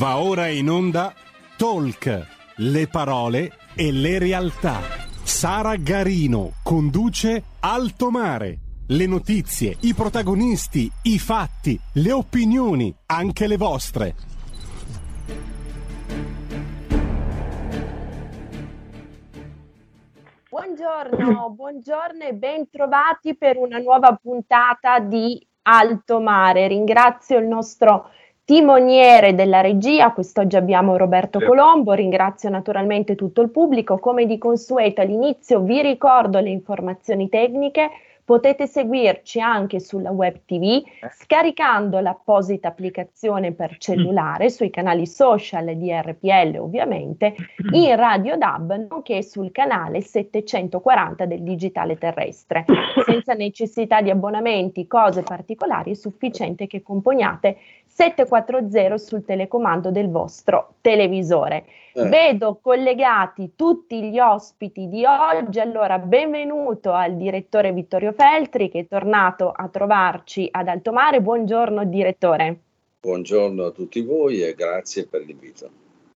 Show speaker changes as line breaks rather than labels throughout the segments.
Va ora in onda Talk, le parole e le realtà. Sara Garino conduce Alto Mare. Le notizie, i protagonisti, i fatti, le opinioni, anche le vostre.
Buongiorno, buongiorno e bentrovati per una nuova puntata di Alto Mare. Ringrazio il nostro timoniere della regia, quest'oggi abbiamo Roberto Colombo, ringrazio naturalmente tutto il pubblico, come di consueto all'inizio vi ricordo le informazioni tecniche, potete seguirci anche sulla web tv scaricando l'apposita applicazione per cellulare sui canali social di RPL ovviamente, in Radio DAB nonché sul canale 740 del digitale terrestre, senza necessità di abbonamenti, cose particolari, è sufficiente che componiate 740 sul telecomando del vostro televisore. Eh. Vedo collegati tutti gli ospiti di oggi, allora benvenuto al direttore Vittorio Feltri che è tornato a trovarci ad Altomare. Buongiorno direttore.
Buongiorno a tutti voi e grazie per l'invito.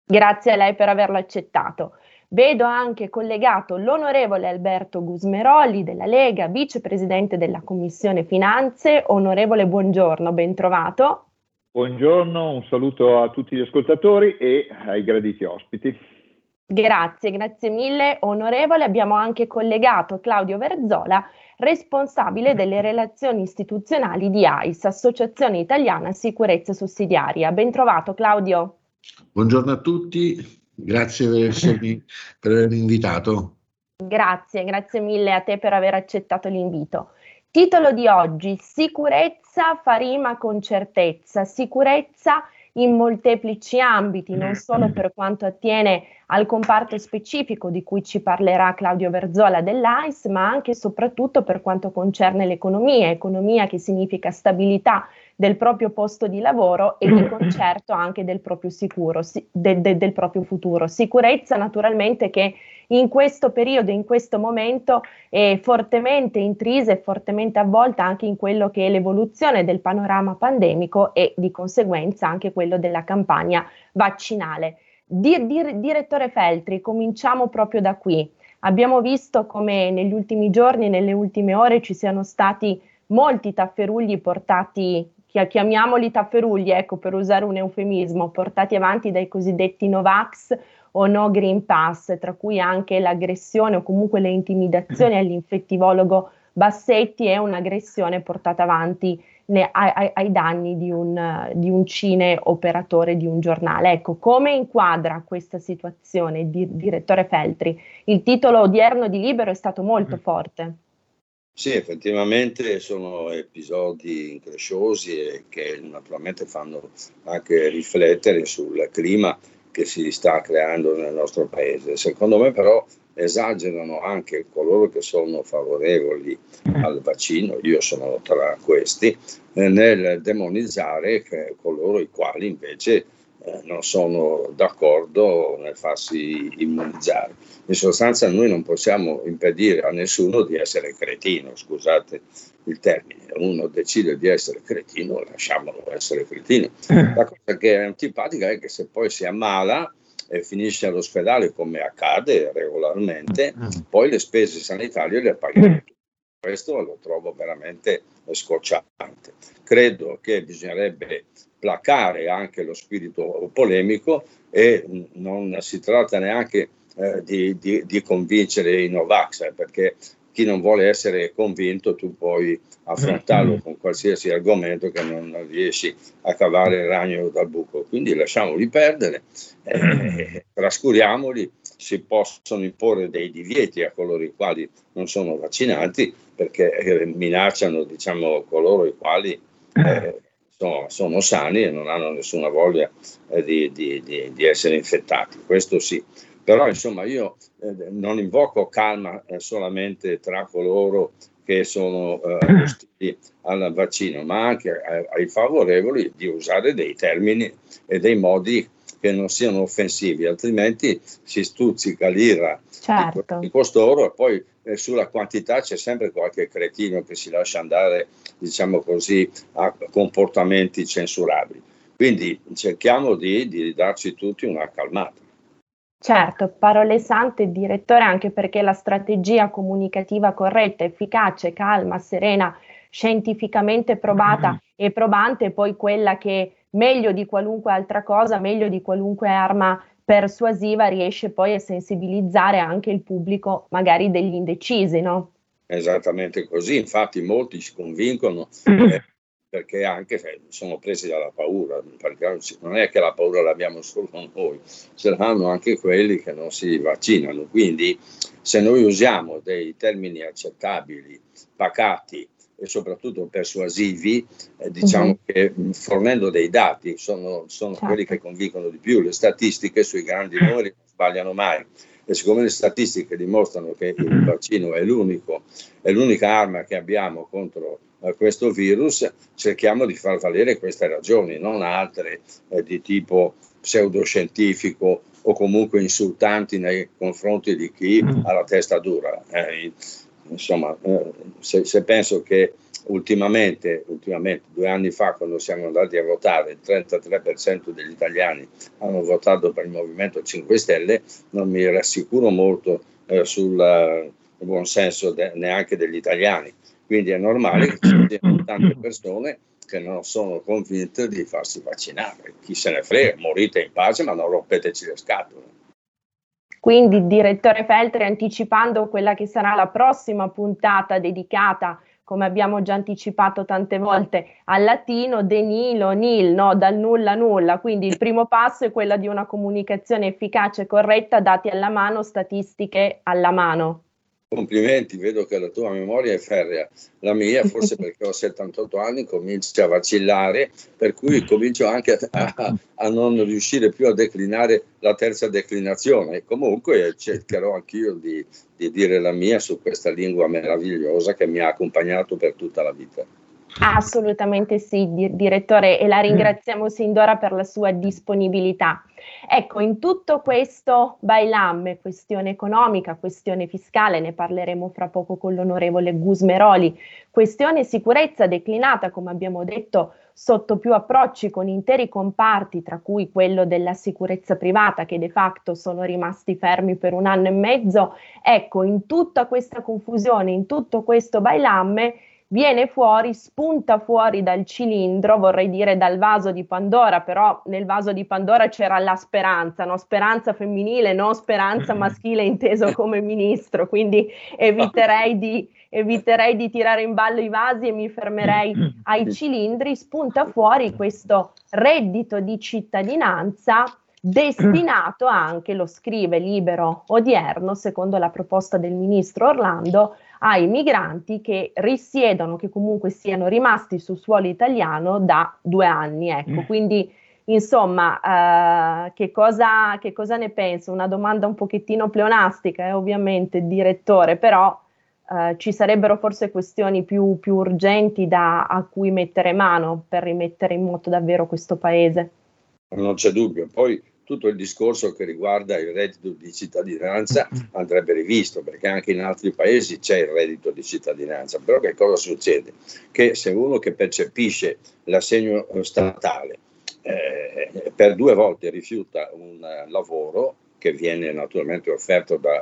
Grazie a lei per averlo accettato. Vedo anche collegato l'onorevole Alberto Gusmeroli della Lega, vicepresidente della Commissione Finanze. Onorevole, buongiorno, ben trovato.
Buongiorno, un saluto a tutti gli ascoltatori e ai graditi ospiti.
Grazie, grazie mille onorevole. Abbiamo anche collegato Claudio Verzola, responsabile delle relazioni istituzionali di AIS, Associazione Italiana Sicurezza Sussidiaria. Ben trovato Claudio.
Buongiorno a tutti, grazie per, essermi, per avermi invitato.
Grazie, grazie mille a te per aver accettato l'invito. Titolo di oggi, sicurezza fa rima con certezza, sicurezza in molteplici ambiti, non solo per quanto attiene al comparto specifico di cui ci parlerà Claudio Verzola dell'AIS, ma anche e soprattutto per quanto concerne l'economia, economia che significa stabilità del proprio posto di lavoro e di concerto anche del proprio sicuro, de, de, del proprio futuro. Sicurezza naturalmente che in questo periodo, in questo momento, è fortemente intrisa e fortemente avvolta anche in quello che è l'evoluzione del panorama pandemico e di conseguenza anche quello della campagna vaccinale. Dir, dir, direttore Feltri, cominciamo proprio da qui. Abbiamo visto come negli ultimi giorni, nelle ultime ore, ci siano stati molti tafferugli portati, chiamiamoli tafferugli, ecco per usare un eufemismo, portati avanti dai cosiddetti Novax o no Green Pass, tra cui anche l'aggressione o comunque le intimidazioni all'infettivologo Bassetti è un'aggressione portata avanti ne, ai, ai, danni di un, di un cine operatore di un giornale. Ecco, come inquadra questa situazione, di, direttore Feltri? Il titolo odierno di Libero è stato molto mm. forte.
Sì, effettivamente sono episodi incresciosi e che naturalmente fanno anche riflettere sul clima che si sta creando nel nostro paese. Secondo me però esagerano anche coloro che sono favorevoli al vaccino, io sono tra questi, eh, nel demonizzare coloro i quali invece eh, non sono d'accordo nel farsi immunizzare. In sostanza noi non possiamo impedire a nessuno di essere cretino, scusate il termine, uno decide di essere cretino, lasciamolo essere cretino. Eh. La cosa che è antipatica è che se poi si ammala e finisce all'ospedale come accade regolarmente, mm. poi le spese sanitarie le paghiamo tutti. Questo lo trovo veramente scocciante. Credo che bisognerebbe placare anche lo spirito polemico e non si tratta neanche eh, di, di, di, convincere i Novax, eh, perché chi non vuole essere convinto tu puoi affrontarlo con qualsiasi argomento che non riesci a cavare il ragno dal buco. Quindi lasciamoli perdere, eh, trascuriamoli, si possono imporre dei divieti a coloro i quali non sono vaccinati perché eh, minacciano diciamo, coloro i quali eh, sono, sono, sani e non hanno nessuna voglia eh, di, di, di, di essere infettati. Questo sì. Però insomma io eh, non invoco calma eh, solamente tra coloro che sono eh, ostili al vaccino, ma anche ai, ai favorevoli di usare dei termini e dei modi che non siano offensivi, altrimenti si stuzzica l'ira certo. di costoro e poi eh, sulla quantità c'è sempre qualche cretino che si lascia andare, diciamo così, a comportamenti censurabili. Quindi cerchiamo di, di darci tutti una calmata.
Certo, parole sante, direttore, anche perché la strategia comunicativa corretta, efficace, calma, serena, scientificamente provata mm. e probante è poi quella che meglio di qualunque altra cosa, meglio di qualunque arma persuasiva riesce poi a sensibilizzare anche il pubblico, magari degli indecisi, no?
Esattamente così, infatti molti si convincono eh, perché anche sono presi dalla paura, non è che la paura l'abbiamo solo noi, ce l'hanno anche quelli che non si vaccinano. Quindi se noi usiamo dei termini accettabili, pacati e soprattutto persuasivi, eh, diciamo uh-huh. che fornendo dei dati sono, sono certo. quelli che convincono di più. Le statistiche sui grandi numeri non sbagliano mai e siccome le statistiche dimostrano che il vaccino è, l'unico, è l'unica arma che abbiamo contro questo virus, cerchiamo di far valere queste ragioni, non altre eh, di tipo pseudoscientifico o comunque insultanti nei confronti di chi mm. ha la testa dura. Eh, insomma, eh, se, se, penso che ultimamente, ultimamente, due anni fa, quando siamo andati a votare, il 33% degli italiani hanno votato per il Movimento 5 Stelle, non mi rassicuro molto eh, sul eh, buon senso de- neanche degli italiani. Quindi è normale che ci siano tante persone che non sono convinte di farsi vaccinare. Chi se ne frega, morite in pace, ma non rompeteci le scatole.
Quindi, direttore Feltri, anticipando quella che sarà la prossima puntata dedicata, come abbiamo già anticipato tante volte, al latino, de nilo, nil, no? dal nulla nulla. Quindi il primo passo è quello di una comunicazione efficace e corretta, dati alla mano, statistiche alla mano.
Complimenti, vedo che la tua memoria è ferrea. La mia, forse perché ho 78 anni, comincia a vacillare, per cui comincio anche a, a, non riuscire più a declinare la terza declinazione. Comunque cercherò anch'io di, di dire la mia su questa lingua meravigliosa che mi ha accompagnato per tutta la vita.
Assolutamente sì, di- direttore, e la ringraziamo sin d'ora per la sua disponibilità. Ecco, in tutto questo bailamme, questione economica, questione fiscale, ne parleremo fra poco con l'onorevole Gusmeroli, questione sicurezza declinata, come abbiamo detto, sotto più approcci con interi comparti, tra cui quello della sicurezza privata, che de facto sono rimasti fermi per un anno e mezzo. Ecco, in tutta questa confusione, in tutto questo bailamme, viene fuori, spunta fuori dal cilindro, vorrei dire dal vaso di Pandora, però nel vaso di Pandora c'era la speranza, no? speranza femminile, non speranza maschile inteso come ministro, quindi eviterei di, eviterei di tirare in ballo i vasi e mi fermerei ai cilindri, spunta fuori questo reddito di cittadinanza destinato anche, lo scrive libero odierno, secondo la proposta del ministro Orlando, ai migranti che risiedono, che comunque siano rimasti sul suolo italiano da due anni. Ecco, mm. quindi insomma, eh, che, cosa, che, cosa, ne penso? Una domanda un pochettino pleonastica, eh, ovviamente, direttore, però eh, ci sarebbero forse questioni più, più urgenti da, a cui mettere mano per rimettere in moto davvero questo paese.
Non c'è dubbio. Poi tutto il discorso che riguarda il reddito di cittadinanza andrebbe rivisto perché anche in altri paesi c'è il reddito di cittadinanza. Però che cosa succede? Che se uno che percepisce l'assegno statale eh, per due volte rifiuta un lavoro che viene naturalmente offerto da,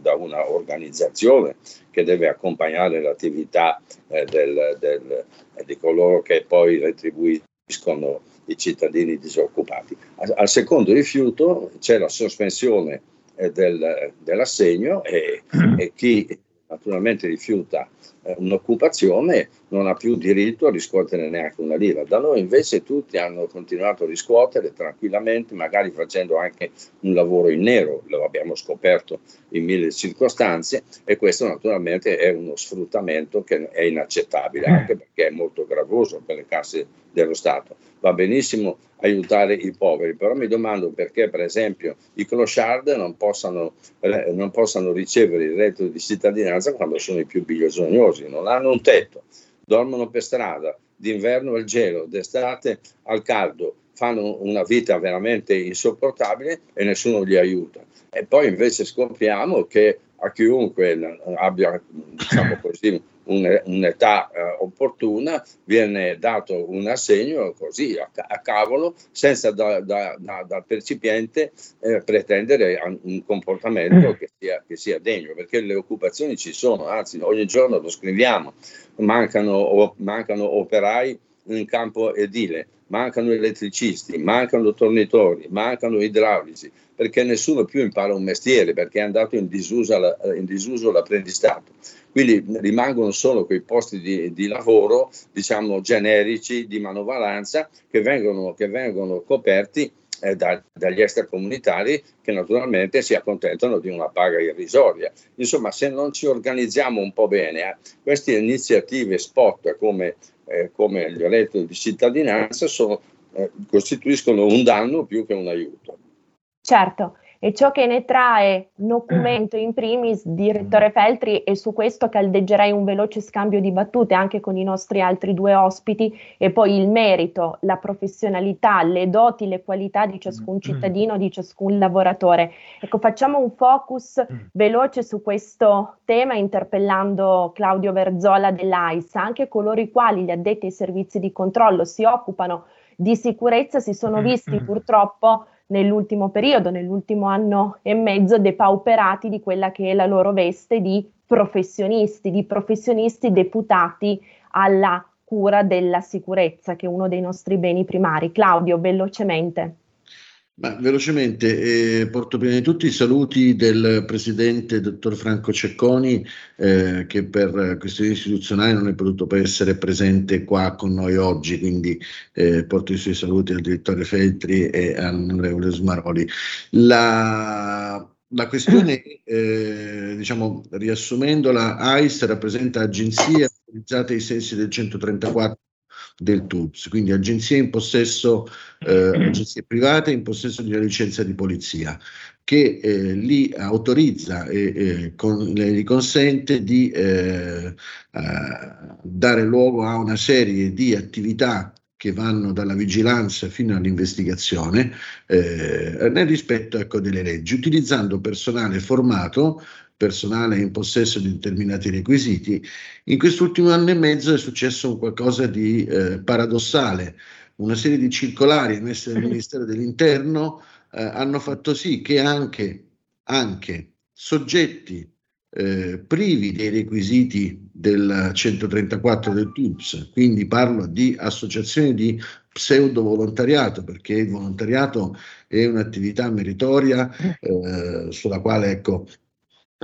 da una organizzazione che deve accompagnare l'attività eh, del, del, di coloro che poi retribuiscono i cittadini disoccupati. Al secondo rifiuto c'è la sospensione eh, del, dell'assegno e, e chi naturalmente rifiuta eh, un'occupazione non ha più diritto a riscuotere neanche una lira. Da noi invece tutti hanno continuato a riscuotere tranquillamente, magari facendo anche un lavoro in nero, lo abbiamo scoperto in mille circostanze e questo naturalmente è uno sfruttamento che è inaccettabile anche perché è molto gravoso per le casse dello Stato. Va benissimo aiutare i poveri, però mi domando perché per esempio i clochard non possano, eh, non possano ricevere il reddito di cittadinanza quando sono i più bisognosi, non hanno un tetto, dormono per strada, d'inverno al gelo, d'estate al caldo, fanno una vita veramente insopportabile e nessuno li aiuta. E poi invece scopriamo che a chiunque abbia diciamo così, un'età eh, opportuna, viene dato un assegno così a, a cavolo, senza da, da, da, da percipiente eh, pretendere un comportamento che sia, che sia, degno, perché le occupazioni ci sono, anzi ogni giorno lo scriviamo, mancano, mancano operai in campo edile, mancano elettricisti, mancano tornitori, mancano idraulici, perché nessuno più impara un mestiere, perché è andato in disuso, in disuso l'apprendistato. Quindi rimangono solo quei posti di, di lavoro, diciamo, generici di manovalanza che vengono, che vengono coperti eh, da, dagli extracomunitari che naturalmente si accontentano di una paga irrisoria. Insomma, se non ci organizziamo un po' bene, eh, queste iniziative spot come, eh, come gli reddito di cittadinanza sono, eh, costituiscono un danno più che un aiuto.
Certo, e ciò che ne trae documento in primis, direttore Feltri, e su questo caldeggerei un veloce scambio di battute anche con i nostri altri due ospiti, e poi il merito, la professionalità, le doti, le qualità di ciascun mm. cittadino, di ciascun lavoratore. Ecco, facciamo un focus mm. veloce su questo tema interpellando Claudio Verzola dell'AIS, anche coloro i quali, gli addetti ai servizi di controllo, si occupano di sicurezza, si sono mm, visti purtroppo nell'ultimo periodo, nell'ultimo anno e mezzo, depauperati di quella che è la loro veste di professionisti, di professionisti deputati alla cura della sicurezza, che è uno dei nostri beni primari. Claudio, velocemente.
Ma velocemente, eh, porto prima di tutti i saluti del presidente dottor Franco Cecconi, eh, che per questioni istituzionali non è potuto essere presente qua con noi oggi, quindi eh, porto i suoi saluti al direttore Feltri e all'onorevole Smaroli. La, la questione, eh, diciamo, riassumendola, AIS rappresenta agenzie autorizzate ai sensi del 134 del TUPS, quindi agenzie in possesso, eh, agenzie private in possesso di una licenza di polizia che eh, li autorizza e eh, con, gli consente di eh, dare luogo a una serie di attività che vanno dalla vigilanza fino all'investigazione eh, nel rispetto ecco, delle leggi, utilizzando personale formato personale in possesso di determinati requisiti. In quest'ultimo anno e mezzo è successo un qualcosa di eh, paradossale. Una serie di circolari emesse dal Ministero dell'Interno eh, hanno fatto sì che anche, anche soggetti eh, privi dei requisiti del 134 del TUPS, quindi parlo di associazioni di pseudo volontariato, perché il volontariato è un'attività meritoria eh, sulla quale ecco,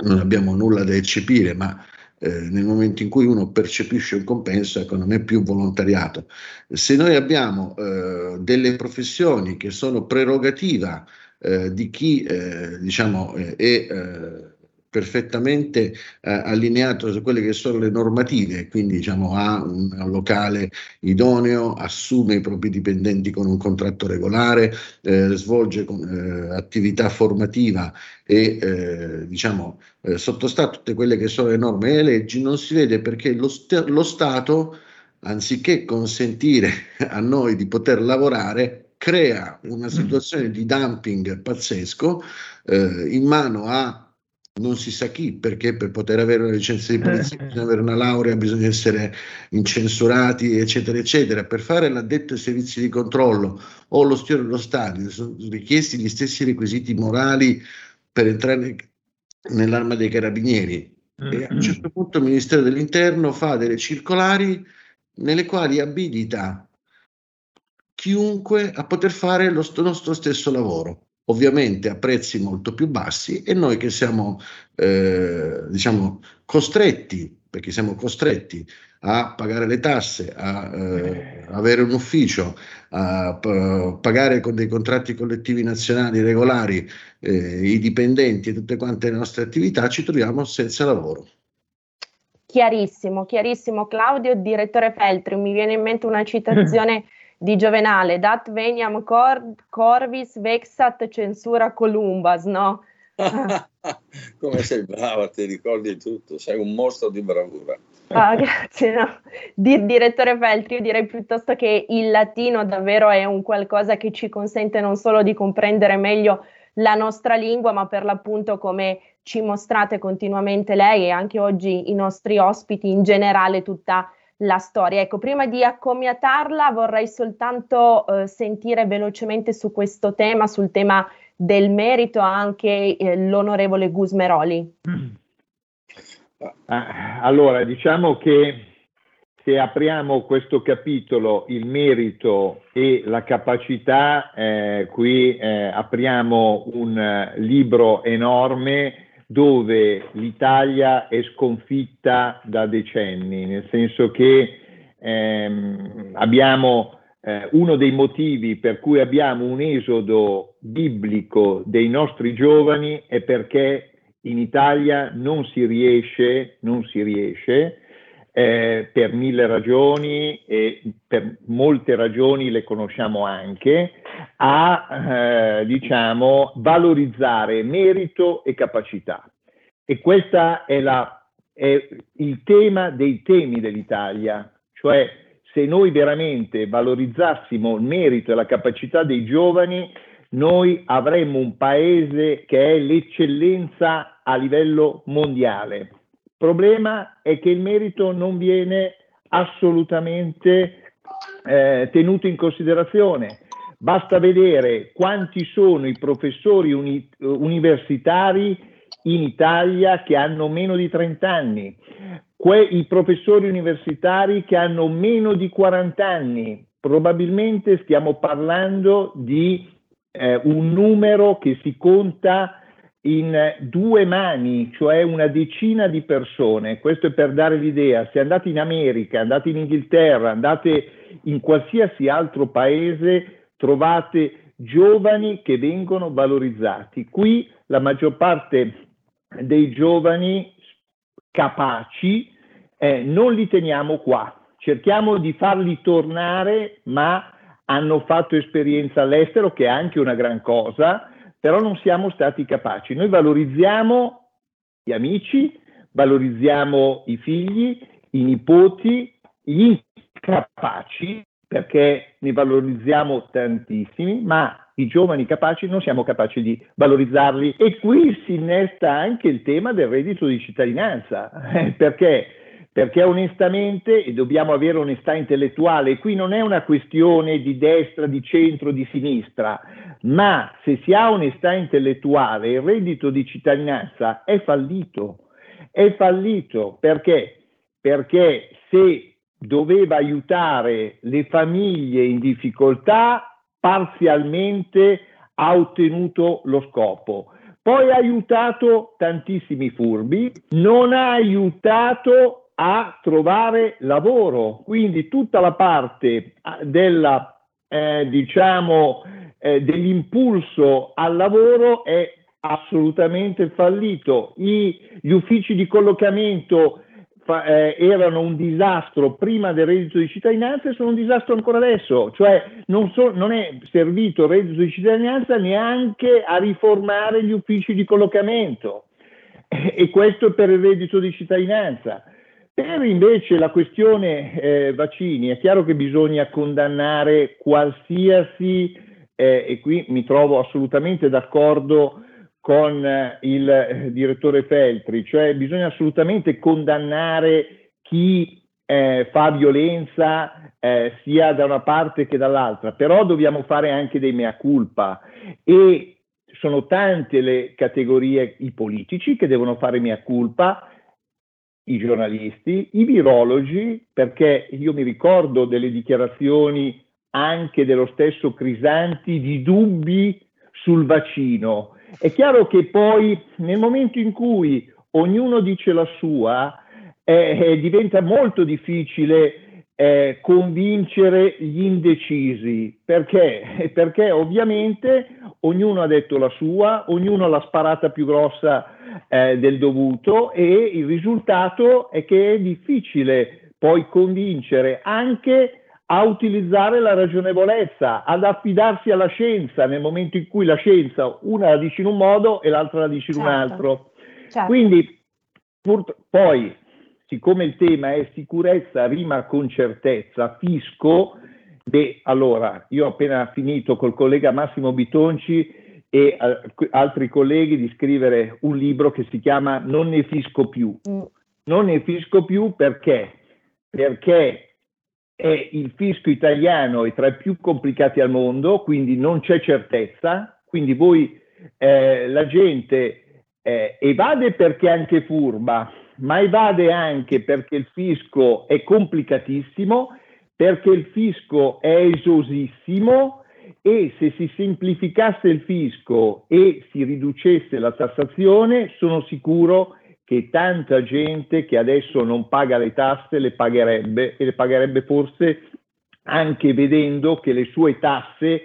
non abbiamo nulla da eccepire, ma eh, nel momento in cui uno percepisce un compenso, ecco, non è più volontariato. Se noi abbiamo eh, delle professioni che sono prerogativa eh, di chi eh, diciamo, eh, è eh, perfettamente eh, allineato su quelle che sono le normative, quindi diciamo, ha un, un, locale idoneo, assume i propri dipendenti con un contratto regolare, eh, svolge con, eh, attività formativa e eh, diciamo, eh, sottostà a tutte quelle che sono le norme e le leggi, non si vede perché lo, st- lo Stato, anziché consentire a noi di poter lavorare, crea una situazione di dumping pazzesco eh, in mano a non si sa chi, perché per poter avere una licenza di polizia eh. bisogna avere una laurea, bisogna essere incensurati, eccetera, eccetera. Per fare l'addetto ai servizi di controllo o lo stio dello stadio sono richiesti gli stessi requisiti morali per entrare nell'arma dei carabinieri. E a un certo punto il Ministero dell'Interno fa delle circolari nelle quali abilita chiunque a poter fare lo st- nostro stesso lavoro ovviamente a prezzi molto più bassi e noi che siamo eh, diciamo costretti perché siamo costretti a pagare le tasse, a eh, avere un ufficio, a p- pagare con dei contratti collettivi nazionali regolari eh, i dipendenti e tutte quante le nostre attività, ci troviamo senza lavoro.
Chiarissimo, chiarissimo Claudio, direttore Feltri, mi viene in mente una citazione di Giovenale, dat veniam cor- corvis vexat censura columbas, no?
Come sei brava, ti ricordi tutto, sei un mostro di bravura.
Ah, grazie. No. Di, direttore Feltri, io direi piuttosto che il latino davvero è un qualcosa che ci consente non solo di comprendere meglio la nostra lingua, ma per l'appunto come ci mostrate continuamente lei e anche oggi i nostri ospiti, in generale tutta la storia. Ecco, prima di accomiatarla vorrei soltanto eh, sentire velocemente su questo tema, sul tema del merito, anche eh, l'onorevole Gusmeroli.
Ah, allora, diciamo che se apriamo questo capitolo, il merito e la capacità, eh, qui eh, apriamo un eh, libro enorme dove l'Italia è sconfitta da decenni, nel senso che ehm, abbiamo eh, uno dei motivi per cui abbiamo un esodo biblico dei nostri giovani è perché in Italia non si riesce, non si riesce eh, per mille ragioni e per molte ragioni le conosciamo anche, a eh, diciamo, valorizzare merito e capacità. E questo è, è il tema dei temi dell'Italia, cioè se noi veramente valorizzassimo il merito e la capacità dei giovani, noi avremmo un paese che è l'eccellenza a livello mondiale. Problema è che il merito non viene assolutamente eh, tenuto in considerazione. Basta vedere quanti sono i professori uni- universitari in Italia che hanno meno di 30 anni, que- i professori universitari che hanno meno di 40 anni. Probabilmente stiamo parlando di eh, un numero che si conta in due mani, cioè una decina di persone. Questo è per dare l'idea. Se andate in America, andate in Inghilterra, andate in qualsiasi altro paese, trovate giovani che vengono valorizzati. Qui la maggior parte dei giovani capaci eh, non li teniamo qua. Cerchiamo di farli tornare, ma hanno fatto esperienza all'estero, che è anche una gran cosa, però non siamo stati capaci. Noi valorizziamo gli amici, valorizziamo i figli, i nipoti, gli incapaci, perché ne valorizziamo tantissimi, ma i giovani capaci non siamo capaci di valorizzarli. E qui si innesta anche il tema del reddito di cittadinanza, perché perché onestamente, e dobbiamo avere onestà intellettuale, qui non è una questione di destra, di centro, di sinistra, ma se si ha onestà intellettuale, il reddito di cittadinanza è fallito. È fallito perché? Perché se doveva aiutare le famiglie in difficoltà, parzialmente ha ottenuto lo scopo. Poi ha aiutato tantissimi furbi, non ha aiutato a trovare lavoro. Quindi tutta la parte della, eh, diciamo, eh, dell'impulso al lavoro è assolutamente fallito. I, gli uffici di collocamento fa, eh, erano un disastro prima del reddito di cittadinanza e sono un disastro ancora adesso, cioè non, so, non è servito il reddito di cittadinanza neanche a riformare gli uffici di collocamento. E questo per il reddito di cittadinanza. Per invece la questione eh, vaccini, è chiaro che bisogna condannare qualsiasi, eh, e qui mi trovo assolutamente d'accordo con eh, il eh, direttore Feltri, cioè bisogna assolutamente condannare chi eh, fa violenza eh, sia da una parte che dall'altra, però dobbiamo fare anche dei mea culpa. E sono tante le categorie, i politici che devono fare mea culpa, i giornalisti, i virologi, perché io mi ricordo delle dichiarazioni anche dello stesso Crisanti di dubbi sul vaccino. È chiaro che poi nel momento in cui ognuno dice la sua, eh, eh diventa molto difficile eh, convincere gli indecisi. Perché? Perché ovviamente ognuno ha detto la sua, ognuno ha la sparata più grossa eh, del dovuto e il risultato è che è difficile poi convincere anche a utilizzare la ragionevolezza, ad affidarsi alla scienza nel momento in cui la scienza una la dice in un modo e l'altra la dice in certo. un altro. Certo. Quindi pur, poi, siccome il tema è sicurezza rima con certezza, fisco, beh, allora io ho appena finito col collega Massimo Bitonci e uh, altri colleghi di scrivere un libro che si chiama Non ne fisco più. Mm. Non ne fisco più perché? Perché è il fisco italiano è tra i più complicati al mondo, quindi non c'è certezza, quindi voi, eh, la gente eh, evade perché è anche furba, ma evade anche perché il fisco è complicatissimo, perché il fisco è esosissimo e se si semplificasse il fisco e si riducesse la tassazione, sono sicuro che tanta gente che adesso non paga le tasse le pagherebbe e le pagherebbe forse anche vedendo che le sue tasse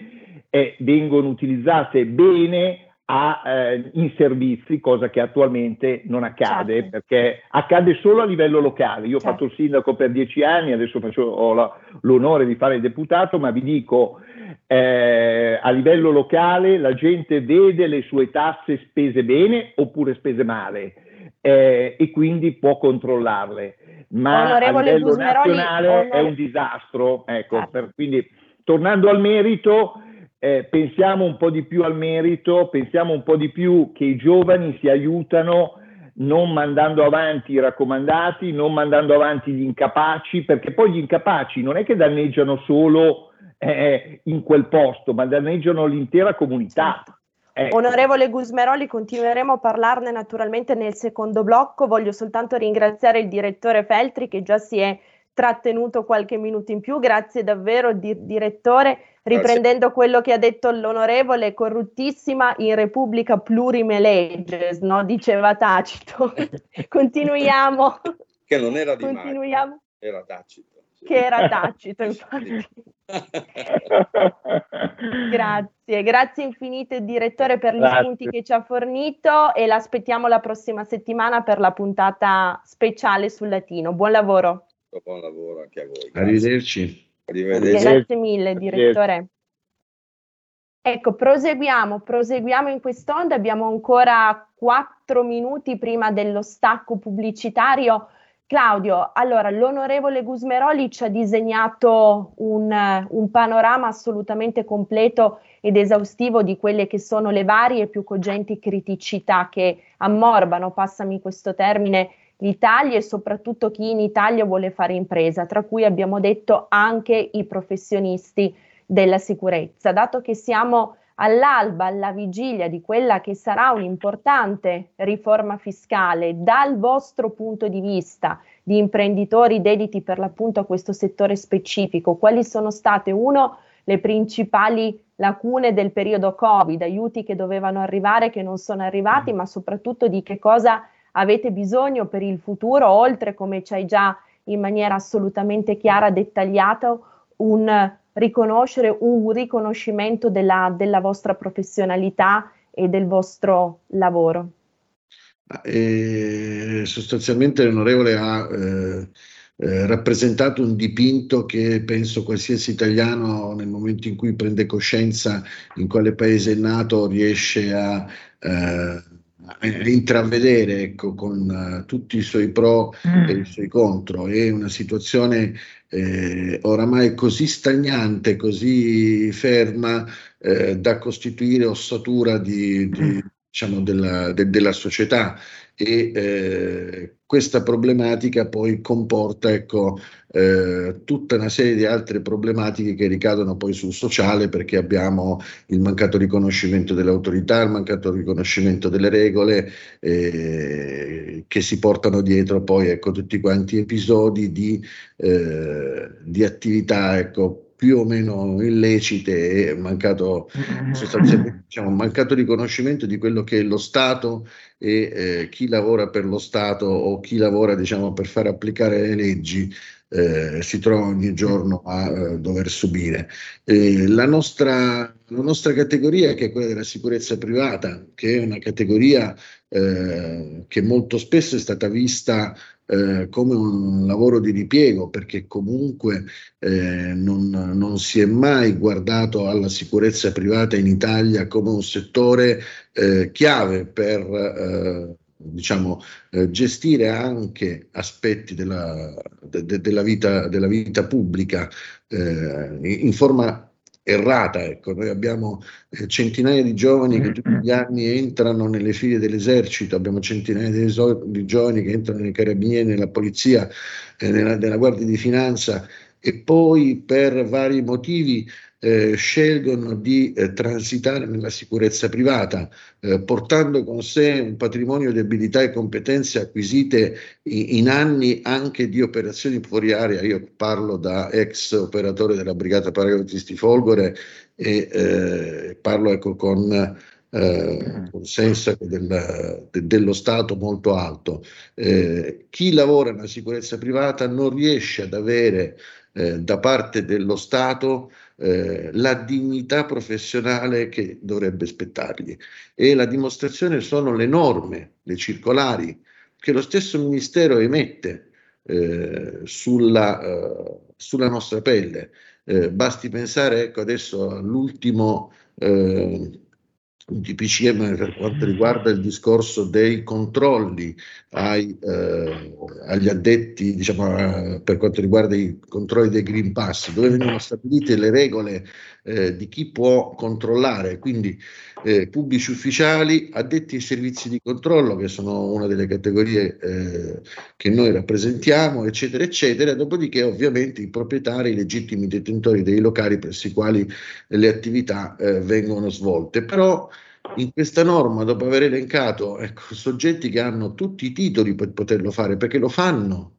eh, vengono utilizzate bene a, eh, in servizi, cosa che attualmente non accade, certo. perché accade solo a livello locale. Io ho certo. fatto il sindaco per dieci anni, adesso faccio, ho la, l'onore di fare il deputato, ma vi dico, eh, a livello locale la gente vede le sue tasse spese bene oppure spese male eh, e quindi può controllarle. Ma Onorevole a livello Gusmeroli, nazionale onore... è un disastro. Ecco, ah. per, quindi tornando al merito, eh, pensiamo un po' di più al merito, pensiamo un po' di più che i giovani si aiutano non mandando avanti i raccomandati, non mandando avanti gli incapaci, perché poi gli incapaci non è che danneggiano solo eh, in quel posto, ma danneggiano l'intera comunità.
Ecco. Onorevole Gusmeroli, continueremo a parlarne naturalmente nel secondo blocco. Voglio soltanto ringraziare il direttore Feltri che già si è trattenuto qualche minuto in più. Grazie davvero, di- direttore. Riprendendo Grazie. quello che ha detto l'onorevole, corruttissima in Repubblica plurime leges, no? diceva Tacito. Continuiamo.
Che non era di Continuiamo. Mario, era Tacito.
Sì. Che era Tacito, infatti. grazie, grazie infinite direttore per gli grazie. spunti che ci ha fornito e l'aspettiamo la prossima settimana per la puntata speciale sul latino. Buon lavoro.
Buon lavoro anche a voi.
Grazie. Arrivederci.
Arrivederci. Grazie mille, direttore. Ecco, proseguiamo, proseguiamo in quest'onda, abbiamo ancora quattro minuti prima dello stacco pubblicitario. Claudio, allora l'onorevole Gusmeroli ci ha disegnato un, un, panorama assolutamente completo ed esaustivo di quelle che sono le varie e più cogenti criticità che ammorbano, passami questo termine, l'Italia e soprattutto chi in Italia vuole fare impresa, tra cui abbiamo detto anche i professionisti della sicurezza. Dato che siamo all'alba, alla vigilia di quella che sarà un'importante riforma fiscale, dal vostro punto di vista di imprenditori dediti per l'appunto a questo settore specifico, quali sono state uno le principali lacune del periodo Covid, aiuti che dovevano arrivare che non sono arrivati, ma soprattutto di che cosa avete bisogno per il futuro, oltre come ci hai già in maniera assolutamente chiara dettagliata, un riconoscere un riconoscimento della, della vostra professionalità e del vostro lavoro.
Eh, sostanzialmente l'onorevole ha eh, eh, rappresentato un dipinto che penso qualsiasi italiano nel momento in cui prende coscienza in quale paese è nato riesce a eh, intravedere ecco, con uh, tutti i suoi pro mm. e i suoi contro. È una situazione eh, oramai così stagnante, così ferma eh, da costituire ossatura di, di, mm. diciamo, della, de, della società e eh, questa problematica poi comporta ecco, eh, tutta una serie di altre problematiche che ricadono poi sul sociale perché abbiamo il mancato riconoscimento delle autorità, il mancato riconoscimento delle regole eh, che si portano dietro poi ecco, tutti quanti episodi di, eh, di attività ecco, più o meno illecite e mancato, mm-hmm. sostanzialmente, diciamo, mancato riconoscimento di quello che è lo Stato e eh, chi lavora per lo Stato o chi lavora diciamo, per far applicare le leggi eh, si trova ogni giorno a eh, dover subire. La nostra, la, nostra, categoria, che è quella della sicurezza privata, che è una categoria eh, che molto spesso è stata vista eh, come un lavoro di ripiego, perché comunque eh, non, non, si è mai guardato alla sicurezza privata in Italia come un settore eh, chiave per eh, diciamo, eh, gestire anche aspetti della, de, de, della, vita, della vita, pubblica in forma errata. Ecco. Noi abbiamo eh, centinaia di giovani che tutti gli anni entrano nelle file dell'esercito, abbiamo centinaia di giovani che entrano nei carabinieri, nella polizia, eh, nella, nella Guardia di Finanza e poi per vari motivi eh, scelgono di eh, transitare nella sicurezza privata, eh, portando con sé un patrimonio di abilità e competenze acquisite in, in, anni anche di operazioni fuori area. Io parlo da ex operatore della Brigata Paracadutisti Folgore e eh, parlo ecco, con eh, con senso del, de, dello Stato molto alto. Eh, chi lavora nella sicurezza privata non riesce ad avere eh, da parte dello Stato eh, la dignità professionale che dovrebbe spettargli. E la dimostrazione sono le norme, le circolari che lo stesso Ministero emette eh, sulla, eh, sulla, nostra pelle. Eh, basti pensare ecco, adesso all'ultimo eh, DPCM per quanto riguarda il discorso dei controlli ai, eh, agli addetti, diciamo, per quanto riguarda i controlli dei Green Pass, dove vengono stabilite le regole eh, di chi può controllare, quindi eh, pubblici ufficiali, addetti ai servizi di controllo, che sono una delle categorie eh, che noi rappresentiamo, eccetera, eccetera, dopodiché ovviamente i proprietari, i legittimi detentori dei locali presso i quali le attività eh, vengono svolte. Però in questa norma, dopo aver elencato ecco, soggetti che hanno tutti i titoli per poterlo fare, perché lo fanno,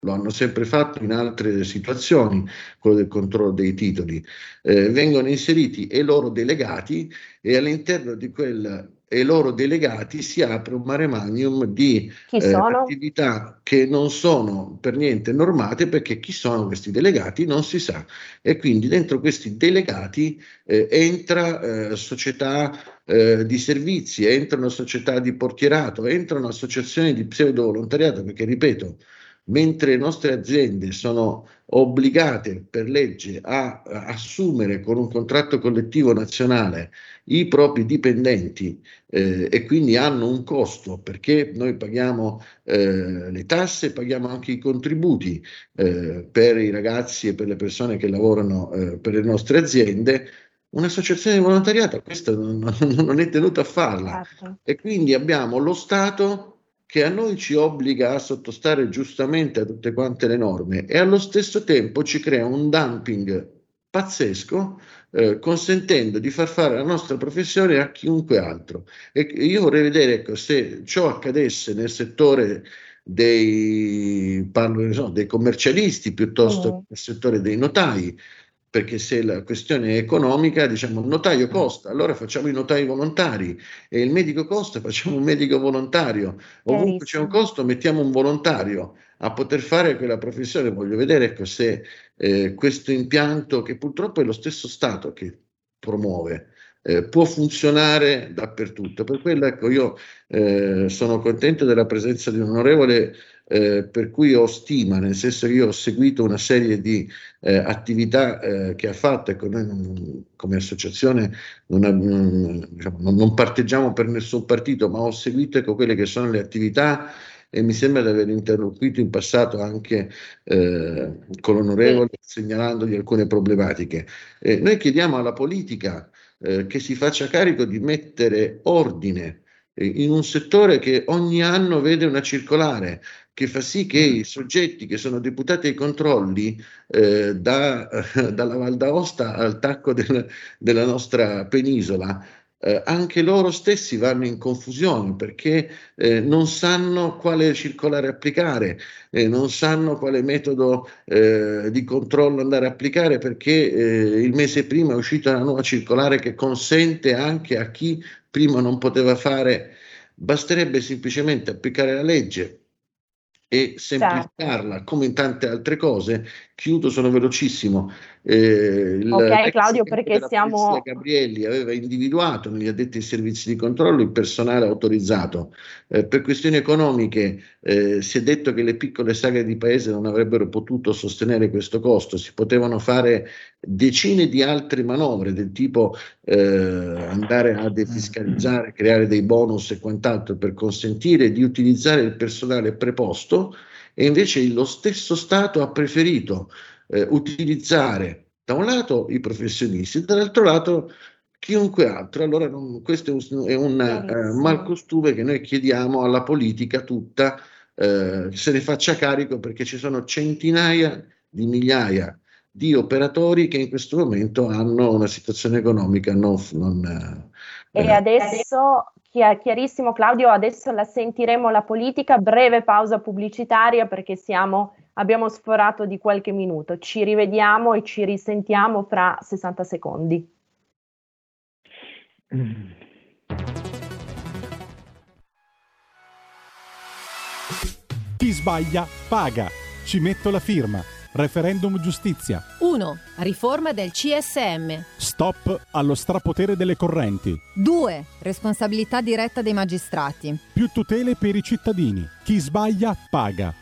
lo hanno sempre fatto in altre situazioni, quello del controllo dei titoli, eh, vengono inseriti i loro delegati e all'interno di quel e loro delegati si apre un mare magnum di eh, attività che non sono per niente normate perché chi sono questi delegati non si sa e quindi dentro questi delegati eh, entra eh, società eh, di servizi, entrano società di portierato, entrano associazioni di pseudo volontariato perché ripeto mentre le nostre aziende sono obbligate per legge a, assumere con un contratto collettivo nazionale i propri dipendenti eh, e quindi hanno un costo perché noi paghiamo eh, le tasse, paghiamo anche i contributi eh, per i ragazzi e per le persone che lavorano eh, per le nostre aziende, un'associazione di volontariato questa non, non è tenuta a farla certo. e quindi abbiamo lo Stato che a noi ci obbliga a sottostare giustamente a tutte quante le norme e allo stesso tempo ci crea un dumping pazzesco eh, consentendo di far fare la nostra professione a chiunque altro. E io vorrei vedere ecco, se ciò accadesse nel settore dei, parlo, so, dei commercialisti piuttosto che mm. nel settore dei notai, perché se la questione è economica, diciamo il notaio costa, allora facciamo i notai volontari e il medico costa, facciamo un medico volontario. Ovunque c'è un costo, mettiamo un volontario a poter fare quella professione. Voglio vedere ecco, se eh, questo impianto, che purtroppo è lo stesso Stato che promuove, eh, può funzionare dappertutto. Per quello ecco, io eh, sono contento della presenza di un onorevole eh, per cui ho stima, nel senso che io ho seguito una serie di eh, attività eh, che ha fatto, ecco, noi non, come associazione non, non, diciamo, non, parteggiamo per nessun partito, ma ho seguito ecco, quelle che sono le attività e mi sembra di aver interloquito in passato anche eh, con l'onorevole segnalandogli alcune problematiche. Eh, noi chiediamo alla politica eh, che si faccia carico di mettere ordine in un settore che ogni anno vede una circolare che fa sì che i soggetti che sono deputati ai controlli eh, da, eh, dalla Val d'Aosta al tacco del, della nostra penisola eh, anche loro stessi vanno in confusione perché eh, non sanno quale circolare applicare, eh, non sanno quale metodo eh, di controllo andare a applicare perché eh, il mese prima è uscita una nuova circolare che consente anche a chi prima non poteva fare, basterebbe semplicemente applicare la legge e semplificarla certo. come in tante altre cose. Chiudo, sono velocissimo.
Eh, ok, Claudio, perché siamo.
Gabrielli aveva individuato negli addetti ai servizi di controllo il personale autorizzato. Eh, per questioni economiche eh, si è detto che le piccole sagre di paese non avrebbero potuto sostenere questo costo, si potevano fare decine di altre manovre del tipo eh, andare a defiscalizzare, creare dei bonus e quant'altro per consentire di utilizzare il personale preposto e invece lo stesso Stato ha preferito eh, utilizzare Da un lato i professionisti, dall'altro lato chiunque altro. Allora non, questo è un, è un eh, malcostume che noi chiediamo alla politica tutta eh, se ne faccia carico perché ci sono centinaia di migliaia di operatori che in questo momento hanno una situazione economica non... non
eh, e adesso, chiarissimo Claudio, adesso la sentiremo la politica, breve pausa pubblicitaria perché siamo, abbiamo sforato di qualche minuto. Ci rivediamo e ci risentiamo fra 60 secondi.
Chi sbaglia paga. Ci metto la firma. Referendum giustizia.
1. Riforma del CSM.
Stop allo strapotere delle correnti.
2. Responsabilità diretta dei magistrati.
Più tutele per i cittadini. Chi sbaglia paga.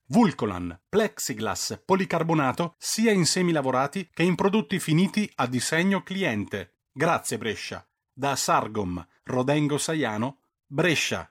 Vulcolan, plexiglass, policarbonato sia in semi lavorati che in prodotti finiti a disegno cliente. Grazie Brescia. Da Sargom, Rodengo Saiano, Brescia.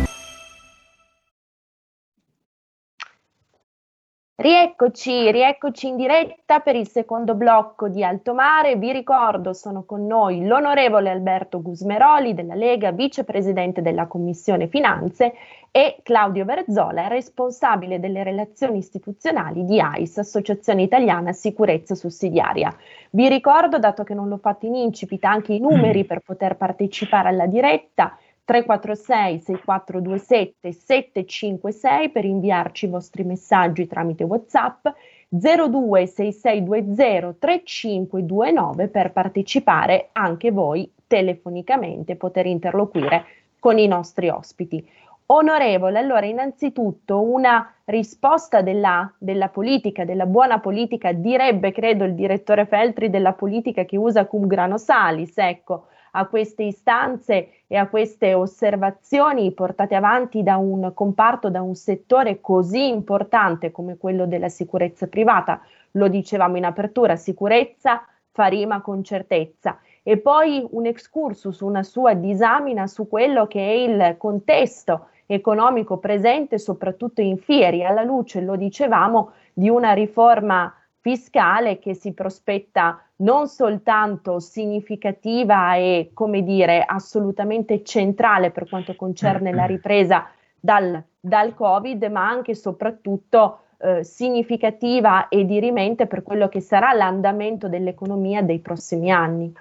Rieccoci, rieccoci in diretta per il secondo blocco di Alto Mare. Vi ricordo, sono con noi l'onorevole Alberto Gusmeroli della Lega, vicepresidente della Commissione Finanze, e Claudio Verzola, responsabile delle relazioni istituzionali di AIS, Associazione Italiana Sicurezza Sussidiaria. Vi ricordo, dato che non l'ho fatto in incipita, anche i numeri per poter partecipare alla diretta 346 6427 756 per inviarci i vostri messaggi tramite WhatsApp 02 6620 3529 per partecipare anche voi telefonicamente, poter interloquire con i nostri ospiti. Onorevole, allora innanzitutto una risposta della, della, politica, della buona politica, direbbe credo il direttore Feltri della politica che usa cum grano salis, ecco, a queste istanze e a queste osservazioni portate avanti da un comparto, da un settore così importante come quello della sicurezza privata. Lo dicevamo in apertura, sicurezza fa rima con certezza. E poi un excursus, una sua disamina su quello che è il contesto economico presente, soprattutto in fieri, alla luce, lo dicevamo, di una riforma fiscale che si prospetta non soltanto significativa e, come dire, assolutamente centrale per quanto concerne la ripresa dal, dal Covid, ma anche e soprattutto eh, significativa e dirimente per quello che sarà l'andamento dell'economia dei prossimi anni.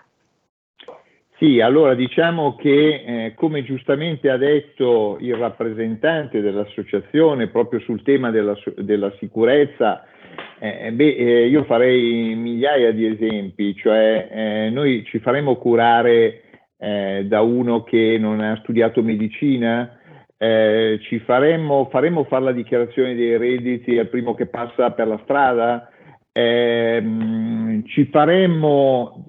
Sì, allora diciamo che eh, come giustamente ha detto il rappresentante dell'associazione proprio sul tema della, della sicurezza, eh, beh, eh, io farei migliaia di esempi, cioè eh, noi ci faremo curare eh, da uno che non ha studiato medicina, eh, ci faremo, faremo fare la dichiarazione dei redditi al primo che passa per la strada, ci faremo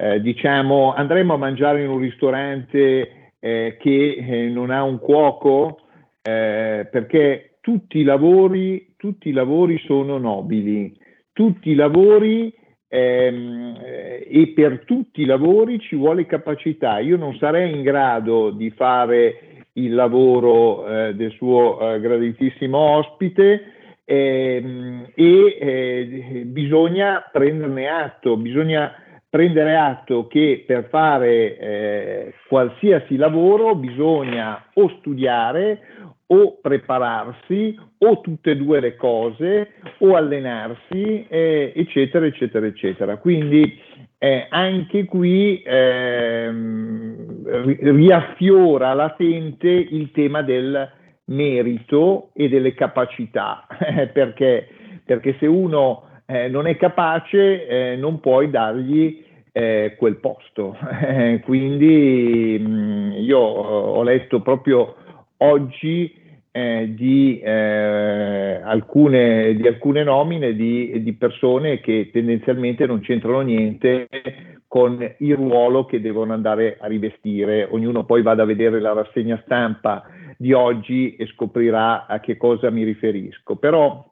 eh, diciamo, andremo a mangiare in un ristorante eh, che eh, non ha un cuoco, eh, perché tutti i, lavori, tutti i lavori sono nobili, tutti i lavori ehm, e per tutti i lavori ci vuole capacità. Io non sarei in grado di fare il lavoro eh, del suo eh, graditissimo ospite ehm, e bisogna prenderne atto, bisogna prendere atto che per fare eh, qualsiasi lavoro bisogna o studiare o prepararsi o tutte e due le cose o allenarsi eh, eccetera eccetera eccetera quindi eh, anche qui ehm, riaffiora latente il tema del merito e delle capacità perché, perché se uno eh, non è capace, eh, non puoi dargli eh, quel posto. Quindi mh, mm, io ho letto proprio oggi eh, di, eh, alcune, di, alcune, nomine di, di, persone che tendenzialmente non c'entrano niente con il ruolo che devono andare a rivestire. Ognuno poi vada a vedere la rassegna stampa di oggi e scoprirà a che cosa mi riferisco. Però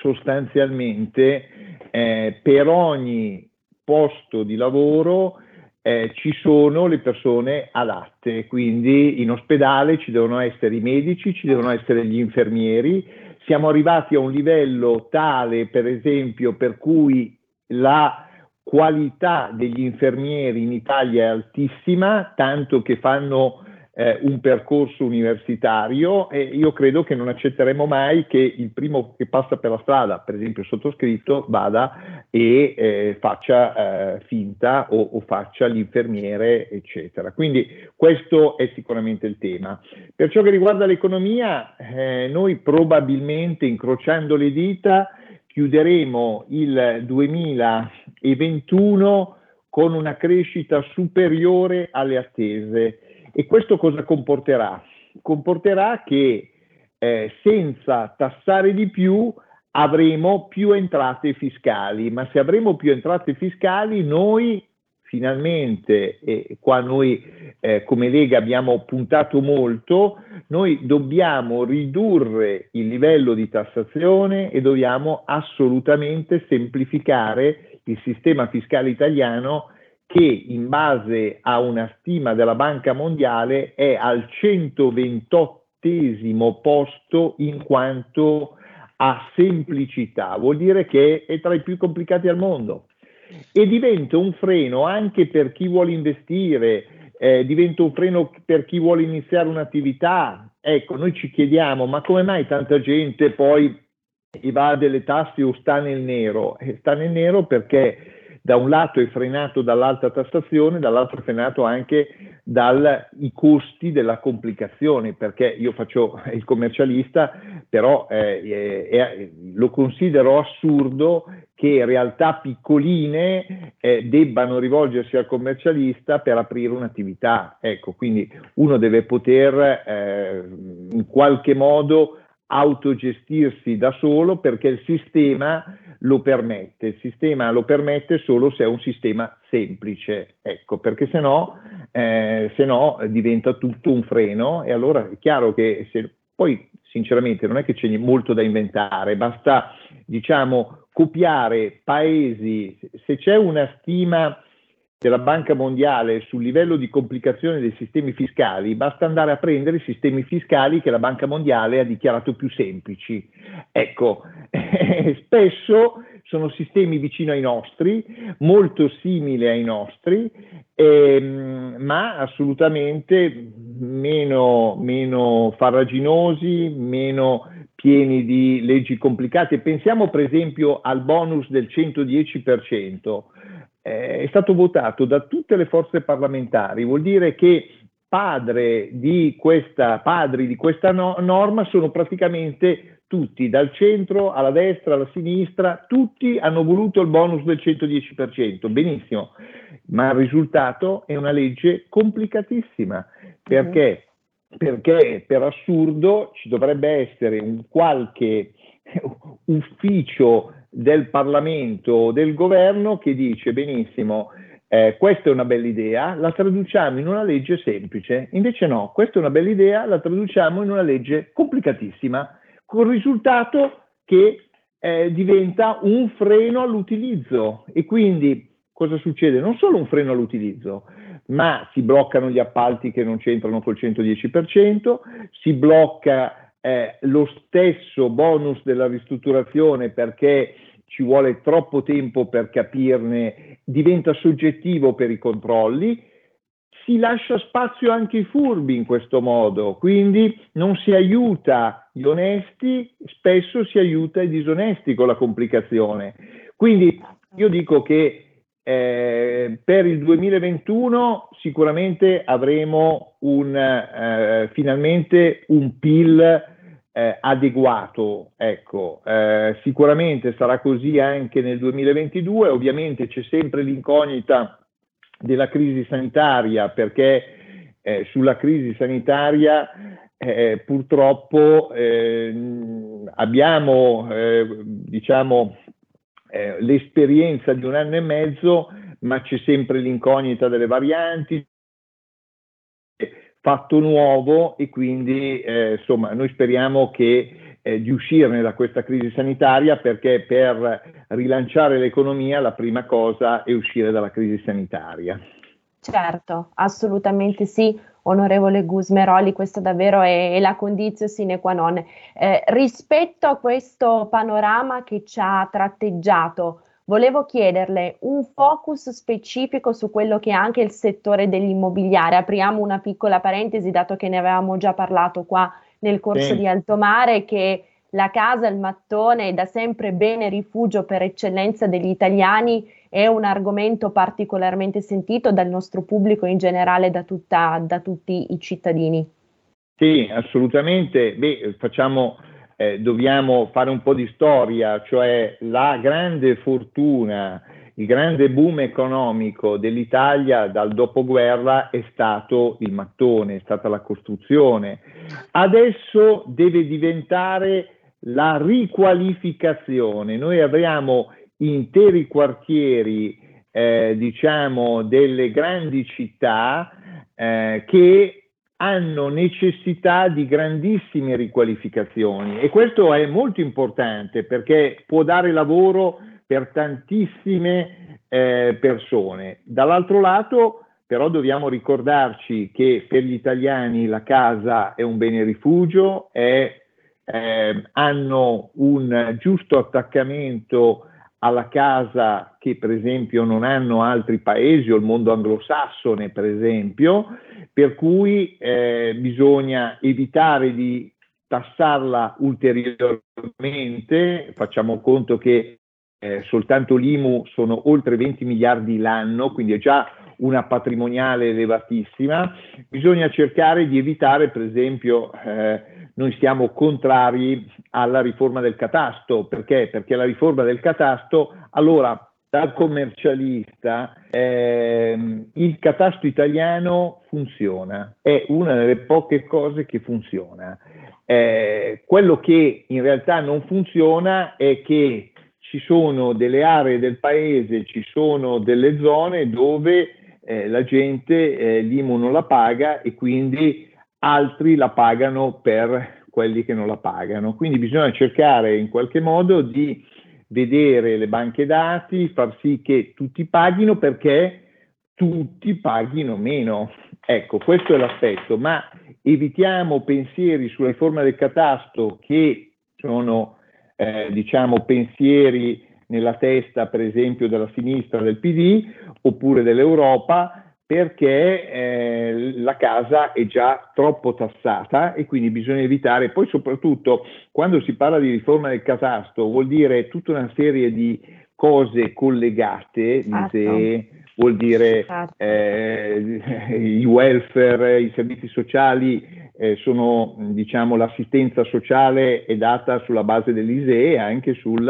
sostanzialmente eh, per ogni posto di lavoro eh, ci sono le persone adatte, quindi in ospedale ci devono essere i medici, ci devono essere gli infermieri, siamo arrivati a un livello tale, per esempio, per cui la qualità degli infermieri in Italia è altissima, tanto che fanno eh, un percorso universitario e io credo che non accetteremo mai che il primo che passa per la strada, per esempio il sottoscritto, vada e eh, faccia eh, finta o, o, faccia l'infermiere, eccetera. Quindi questo è sicuramente il tema. Per ciò che riguarda l'economia, eh, noi probabilmente incrociando le dita chiuderemo il 2021 con una crescita superiore alle attese e questo cosa comporterà? Comporterà che eh, senza tassare di più avremo più entrate fiscali, ma se avremo più entrate fiscali noi finalmente, e qua noi eh, come Lega abbiamo puntato molto, noi dobbiamo ridurre il livello di tassazione e dobbiamo assolutamente semplificare il sistema fiscale italiano che in base a una stima della Banca Mondiale è al 128 posto in quanto a semplicità, vuol dire che è tra i più complicati al mondo e diventa un freno anche per chi vuole investire, eh, diventa un freno per chi vuole iniziare un'attività. Ecco, noi ci chiediamo, ma come mai tanta gente poi evade le tasse o sta nel nero? Eh, sta nel nero perché da un lato è frenato dall'alta tassazione, dall'altro è frenato anche dai costi della complicazione, perché io faccio il commercialista, però eh, eh, lo considero assurdo che realtà piccoline eh, debbano rivolgersi al commercialista per aprire un'attività. Ecco, quindi uno deve poter eh, in qualche modo autogestirsi da solo perché il sistema lo permette. Il sistema lo permette solo se è un sistema semplice, ecco, perché se no, eh, se no diventa tutto un freno e allora è chiaro che se, poi sinceramente non è che c'è molto da inventare, basta diciamo copiare paesi, se c'è una stima della Banca Mondiale sul livello di complicazione dei sistemi fiscali, basta andare a prendere i sistemi fiscali che la Banca Mondiale ha dichiarato più semplici. Ecco, spesso sono sistemi vicino ai nostri, molto simili ai nostri, ehm, ma assolutamente meno, meno farraginosi, meno pieni di leggi complicate. Pensiamo per esempio al bonus del 110%. Eh, è stato votato da tutte le forze parlamentari, vuol dire che padre di questa, padri di questa no- norma sono praticamente tutti, dal centro alla destra, alla sinistra, tutti hanno voluto il bonus del 110%, benissimo, ma il risultato è una legge complicatissima, perché? Perché per assurdo ci dovrebbe essere un qualche ufficio del Parlamento o del governo che dice benissimo, eh, questa è una bella idea, la traduciamo in una legge semplice. Invece no, questa è una bella idea, la traduciamo in una legge complicatissima, con il risultato che eh, diventa un freno all'utilizzo. E quindi cosa succede? Non solo un freno all'utilizzo, ma si bloccano gli appalti che non c'entrano col 110%, si blocca eh, lo stesso bonus della ristrutturazione perché ci vuole troppo tempo per capirne, diventa soggettivo per i controlli, si lascia spazio anche ai furbi in questo modo, quindi non si aiuta gli onesti, spesso si aiuta i disonesti con la complicazione. Quindi io dico che eh, per il 2021 sicuramente avremo un, eh, finalmente un PIL eh, adeguato. Ecco, eh, sicuramente sarà così anche nel 2022. Ovviamente c'è sempre l'incognita della crisi sanitaria perché eh, sulla crisi sanitaria eh, purtroppo abbiamo diciamo eh, l'esperienza di un anno e mezzo, ma c'è sempre l'incognita delle varianti, fatto nuovo e quindi eh, insomma noi speriamo che eh, di uscirne da questa crisi sanitaria perché per rilanciare l'economia la prima cosa è uscire dalla crisi sanitaria.
Certo, assolutamente sì onorevole Gusmeroli, questa davvero è, è la condizione sine qua non. Eh, rispetto a questo panorama che ci ha tratteggiato, volevo chiederle un focus specifico su quello che è anche il settore dell'immobiliare. Apriamo una piccola parentesi, dato che ne avevamo già parlato qua nel corso sì. di Alto Mare, che la casa, il mattone è da sempre bene rifugio per eccellenza degli italiani è un argomento particolarmente sentito dal nostro pubblico in generale, da, tutta, da tutti i cittadini.
Sì, assolutamente. Beh, facciamo, eh, dobbiamo fare un po' di storia, cioè la grande fortuna, il grande boom economico dell'Italia dal dopoguerra è stato il mattone, è stata la costruzione. Adesso deve diventare la riqualificazione. Noi abbiamo interi quartieri, eh, diciamo, delle grandi città eh, che hanno necessità di grandissime riqualificazioni e questo è molto importante perché può dare lavoro per tantissime eh, persone. Dall'altro lato, però dobbiamo ricordarci che per gli italiani la casa è un bene rifugio, è, eh, hanno un giusto attaccamento alla casa che per esempio non hanno altri paesi o il mondo anglosassone per esempio, per cui eh, bisogna evitare di tassarla ulteriormente, facciamo conto che eh, soltanto l'IMU sono oltre 20 miliardi l'anno, quindi è già una patrimoniale elevatissima, bisogna cercare di evitare per esempio eh, noi siamo contrari alla riforma del catasto. Perché? Perché la riforma del catasto, allora, da commercialista, ehm, il catasto italiano funziona, è una delle poche cose che funziona. Eh, quello che in realtà non funziona è che ci sono delle aree del paese, ci sono delle zone dove eh, la gente eh, l'IMU non la paga e quindi altri la pagano per quelli che non la pagano. Quindi bisogna cercare in qualche modo di vedere le banche dati, far sì che tutti paghino perché tutti paghino meno. Ecco, questo è l'aspetto, ma evitiamo pensieri sulla riforma del catasto che sono, eh, diciamo, pensieri nella testa, per esempio, della sinistra del PD oppure dell'Europa, perché eh, la casa è già troppo tassata e quindi bisogna evitare, poi soprattutto quando si parla di riforma del catasto vuol dire tutta una serie di cose collegate,
Certo.
ISEE, vuol dire
Certo.
eh, i welfare, i servizi sociali eh, sono, diciamo, l'assistenza sociale è data sulla base dell'ISEE e anche sui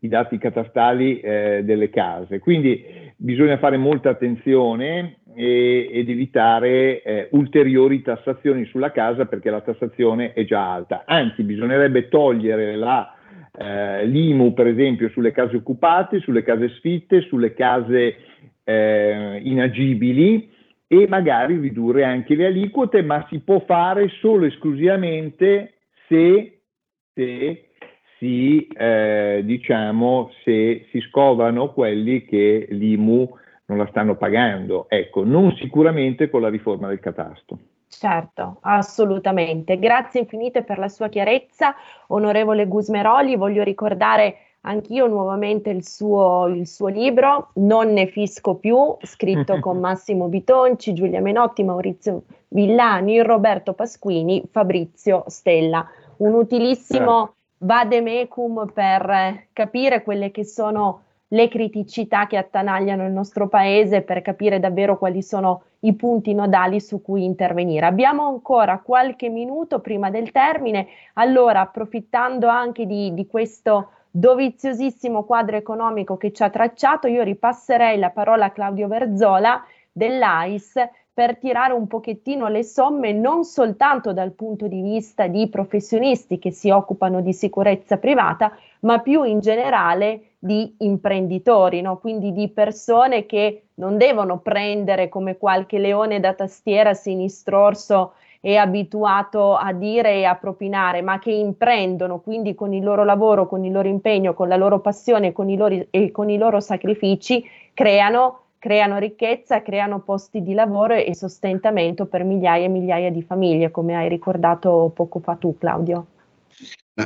dati catastali eh, delle case. Quindi bisogna fare molta attenzione e, ed evitare eh, ulteriori tassazioni sulla casa perché la tassazione è già alta. Anzi, bisognerebbe togliere la, eh, l'IMU, per esempio, sulle case occupate, sulle case sfitte, sulle case eh, inagibili e magari ridurre anche le aliquote, ma si può fare solo e esclusivamente se, se si, eh, diciamo, se si scovano quelli che l'IMU non la stanno pagando. Ecco, non sicuramente con la riforma del catasto.
Certo, assolutamente. Grazie infinite per la sua chiarezza, onorevole Gusmeroli. Voglio ricordare anch'io nuovamente il suo, il suo libro, Non ne fisco più, scritto con Massimo Bitonci, Giulia Menotti, Maurizio Villani, Roberto Pasquini, Fabrizio Stella. Un utilissimo vademecum per capire quelle che sono le criticità che attanagliano il nostro paese per capire davvero quali sono i punti nodali su cui intervenire. Abbiamo ancora qualche minuto prima del termine, allora approfittando anche di, di questo doviziosissimo quadro economico che ci ha tracciato, io ripasserei la parola a Claudio Verzola dell'AIS per tirare un pochettino le somme non soltanto dal punto di vista di professionisti che si occupano di sicurezza privata, ma più in generale di imprenditori, no? quindi di persone che non devono prendere come qualche leone da tastiera sinistrorso e abituato a dire e a propinare, ma che imprendono, quindi con il loro lavoro, con il loro impegno, con la loro passione con loro, e con i loro sacrifici, creano, creano ricchezza, creano posti di lavoro e sostentamento per migliaia e migliaia di famiglie, come hai ricordato poco fa tu, Claudio.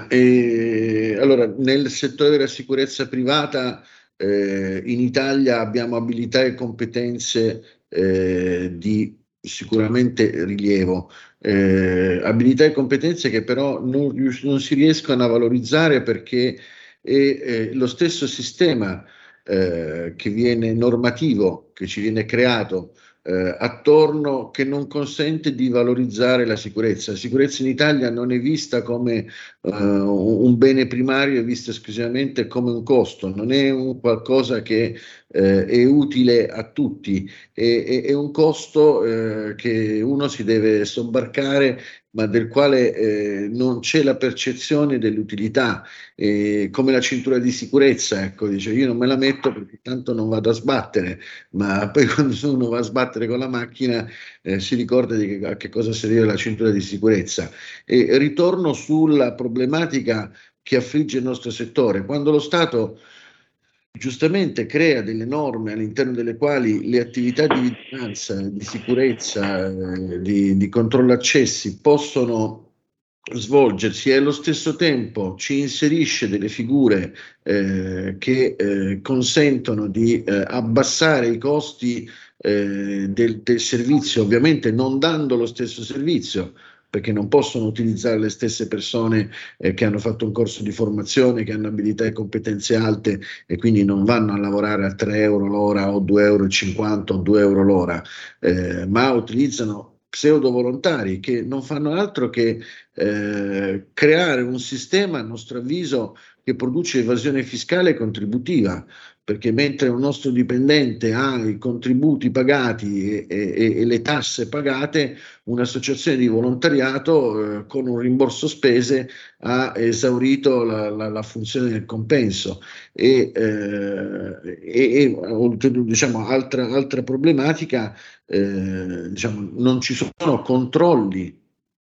Eh, allora, nel settore della sicurezza privata eh, in Italia abbiamo abilità e competenze eh, di sicuramente rilievo, eh, abilità e competenze che però non, non, si riescono a valorizzare perché è, è lo stesso sistema eh, che viene normativo, che ci viene creato eh, attorno che non consente di valorizzare la sicurezza. La sicurezza in Italia non è vista come uh, un bene primario, è vista esclusivamente come un costo, non è un qualcosa che eh, è utile a tutti, è, è, è un costo eh, che uno si deve sobbarcare ma del quale eh, non c'è la percezione dell'utilità, eh, come la cintura di sicurezza, ecco, dice io non me la metto perché tanto non vado a sbattere, ma poi quando uno va a sbattere con la macchina eh, si ricorda di che, a che cosa serve la cintura di sicurezza. E ritorno sulla problematica che affligge il nostro settore, quando lo Stato giustamente crea delle norme all'interno delle quali le attività di vigilanza, di sicurezza, eh, di, di controllo accessi possono svolgersi e allo stesso tempo ci inserisce delle figure eh, che eh, consentono di eh, abbassare i costi eh, del, del servizio, ovviamente non dando lo stesso servizio, perché non possono utilizzare le stesse persone eh, che hanno fatto un corso di formazione, che hanno abilità e competenze alte e quindi non vanno a lavorare a 3 euro l'ora o 2,50 euro o 2 euro l'ora, eh, ma utilizzano pseudo volontari che non fanno altro che eh, creare un sistema, a nostro avviso, che produce evasione fiscale e contributiva, perché mentre un nostro dipendente ha i contributi pagati e, e, e le tasse pagate, un'associazione di volontariato eh, con un rimborso spese ha esaurito la, la, la funzione del compenso. E, eh, e diciamo, altra, altra problematica, eh, diciamo, non ci sono controlli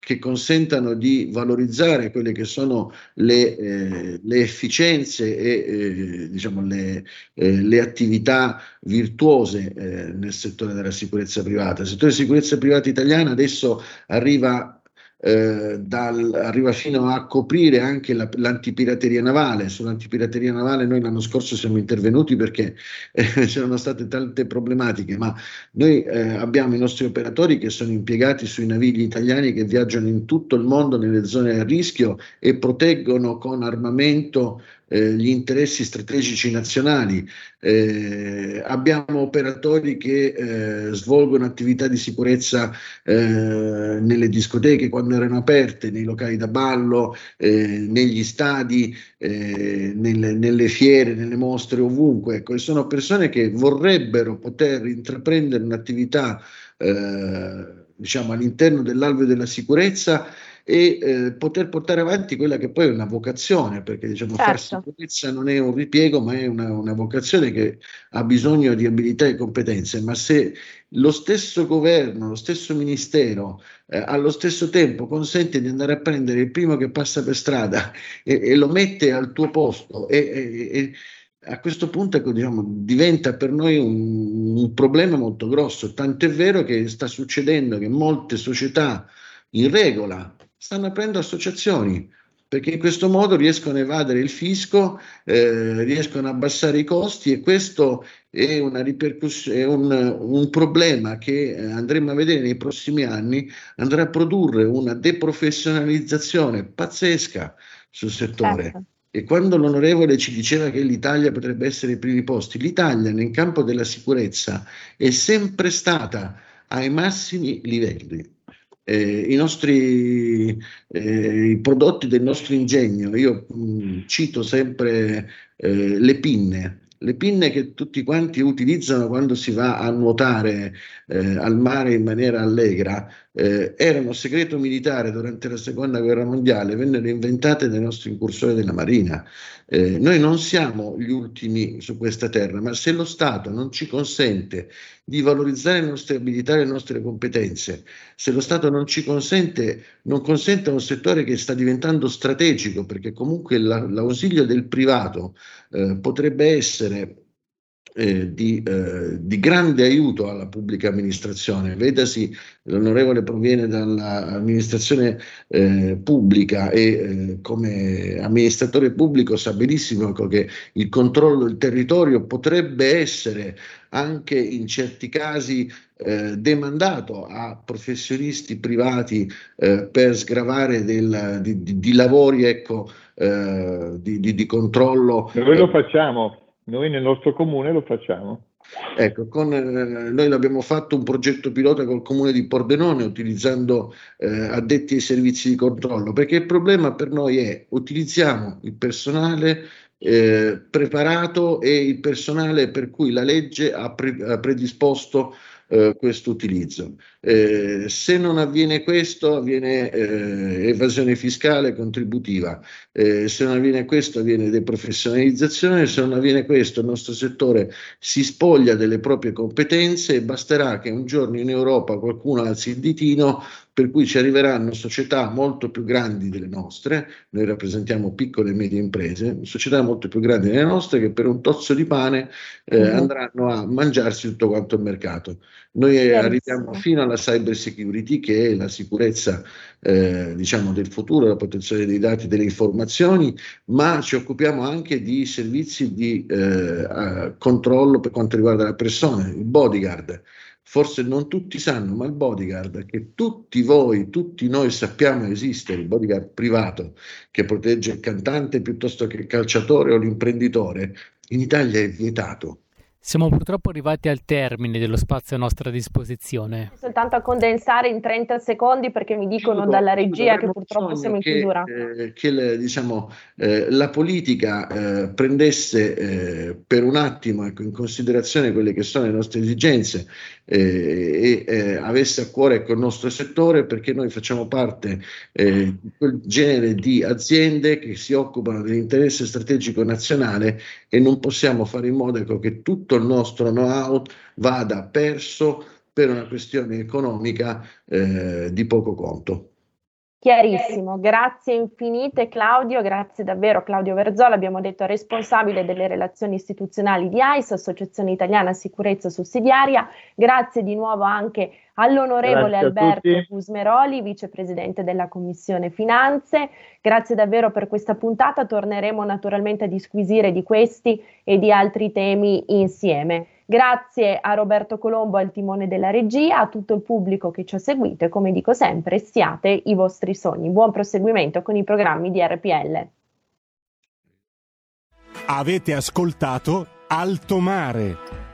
che consentano di valorizzare quelle che sono le, eh, le efficienze e eh, diciamo le, eh, le, attività virtuose eh, nel settore della sicurezza privata. Il settore della sicurezza privata italiana adesso arriva eh, dal, arriva fino a coprire anche la, l'antipirateria navale. Sull'antipirateria navale noi l'anno scorso siamo intervenuti perché eh, c'erano state tante problematiche, ma noi eh, abbiamo i nostri operatori che sono impiegati sui navigli italiani che viaggiano in tutto il mondo nelle zone a rischio e proteggono con armamento eh, gli interessi strategici nazionali. Eh, abbiamo operatori che eh, svolgono attività di sicurezza eh, nelle discoteche quando erano aperte, nei locali da ballo, eh, negli stadi, nelle, nelle, fiere, nelle mostre, ovunque. Ecco, sono persone che vorrebbero poter intraprendere un'attività diciamo all'interno dell'alveo della sicurezza e eh, poter portare avanti quella che poi è una vocazione, perché diciamo certo. fare sicurezza non è un ripiego, ma è una, una, vocazione che ha bisogno di abilità e competenze, ma se lo stesso governo, lo stesso ministero eh, allo stesso tempo consente di andare a prendere il primo che passa per strada e, e lo mette al tuo posto e, e a questo punto ecco, diciamo, diventa per noi un, un, problema molto grosso, tant'è vero che sta succedendo che molte società in regola stanno aprendo associazioni perché in questo modo riescono a evadere il fisco, eh, riescono a abbassare i costi e questo è, una ripercussione, è un, un, problema che eh, andremo a vedere nei prossimi anni, andrà a produrre una deprofessionalizzazione pazzesca sul settore. Certo. E quando l'onorevole ci diceva che l'Italia potrebbe essere ai primi posti, l'Italia nel campo della sicurezza è sempre stata ai massimi livelli eh, i nostri eh, i prodotti del nostro ingegno. Io mh, mm, cito sempre eh, le pinne, le pinne che tutti quanti utilizzano quando si va a nuotare eh, al mare in maniera allegra, eh, erano segreto militare durante la seconda guerra mondiale, vennero inventate dai nostri incursori della Marina. Eh, noi non siamo gli ultimi su questa terra, ma se lo Stato non ci consente di valorizzare le nostre abilità e le nostre competenze, se lo Stato non ci consente, non consente a un settore che sta diventando strategico, perché comunque la, l'ausilio del privato eh, potrebbe essere eh, di, eh, di, grande aiuto alla pubblica amministrazione. Vedasi, l'onorevole proviene dall'amministrazione eh, pubblica e eh, come amministratore pubblico sa benissimo ecco, che il controllo del territorio potrebbe essere anche in certi casi eh, demandato a professionisti privati eh, per sgravare del, di, di, di, lavori ecco, di, di, controllo.
Noi lo facciamo noi nel nostro comune lo facciamo.
Ecco, con, eh, noi abbiamo fatto un progetto pilota col comune di Pordenone utilizzando eh, addetti ai servizi di controllo, perché il problema per noi è utilizziamo il personale eh, preparato e il personale per cui la legge ha, pre- ha predisposto eh, questo utilizzo. Eh, se non avviene questo, avviene eh, evasione fiscale contributiva, eh, se non avviene questo, avviene deprofessionalizzazione, se non avviene questo, il nostro settore si spoglia delle proprie competenze e basterà che un giorno in Europa qualcuno alzi il ditino per cui ci arriveranno società molto più grandi delle nostre, noi rappresentiamo piccole e medie imprese, società molto più grandi delle nostre che per un tozzo di pane eh, mm-hmm. andranno a mangiarsi tutto quanto il mercato. Noi eh, arriviamo fino alla cyber security, che è la sicurezza eh, diciamo del futuro, la protezione dei dati, delle informazioni, ma ci occupiamo anche di servizi di eh, controllo per quanto riguarda la persona, il bodyguard forse non tutti sanno, ma il bodyguard che tutti voi, tutti noi sappiamo esistere, il bodyguard privato che protegge il cantante piuttosto che il calciatore o l'imprenditore, in Italia è vietato.
Siamo purtroppo arrivati al termine dello spazio a nostra disposizione.
Soltanto a condensare in 30 secondi perché mi dicono Dico, dalla regia che purtroppo siamo in chiusura.
Eh, che le, diciamo, eh, la politica eh, prendesse eh, per un attimo ecco, in considerazione quelle che sono le nostre esigenze eh, e eh, avesse a cuore ecco, il nostro settore perché noi facciamo parte di quel genere di aziende che si occupano dell'interesse strategico nazionale e non possiamo fare in modo ecco, che tutto il nostro know-how vada perso per una questione economica eh, di poco conto.
Chiarissimo, grazie infinite Claudio, grazie davvero Claudio Verzola, abbiamo detto responsabile delle relazioni istituzionali di AIS, Associazione Italiana Sicurezza Sussidiaria, grazie di nuovo anche all'onorevole Alberto Gusmeroli, vicepresidente della Commissione Finanze, grazie davvero per questa puntata, torneremo naturalmente a disquisire di questi e di altri temi insieme. Grazie a Roberto Colombo al timone della regia, a tutto il pubblico che ci ha seguito e come dico sempre, siate i vostri sogni. Buon proseguimento con i programmi di RPL.
Avete ascoltato Alto Mare.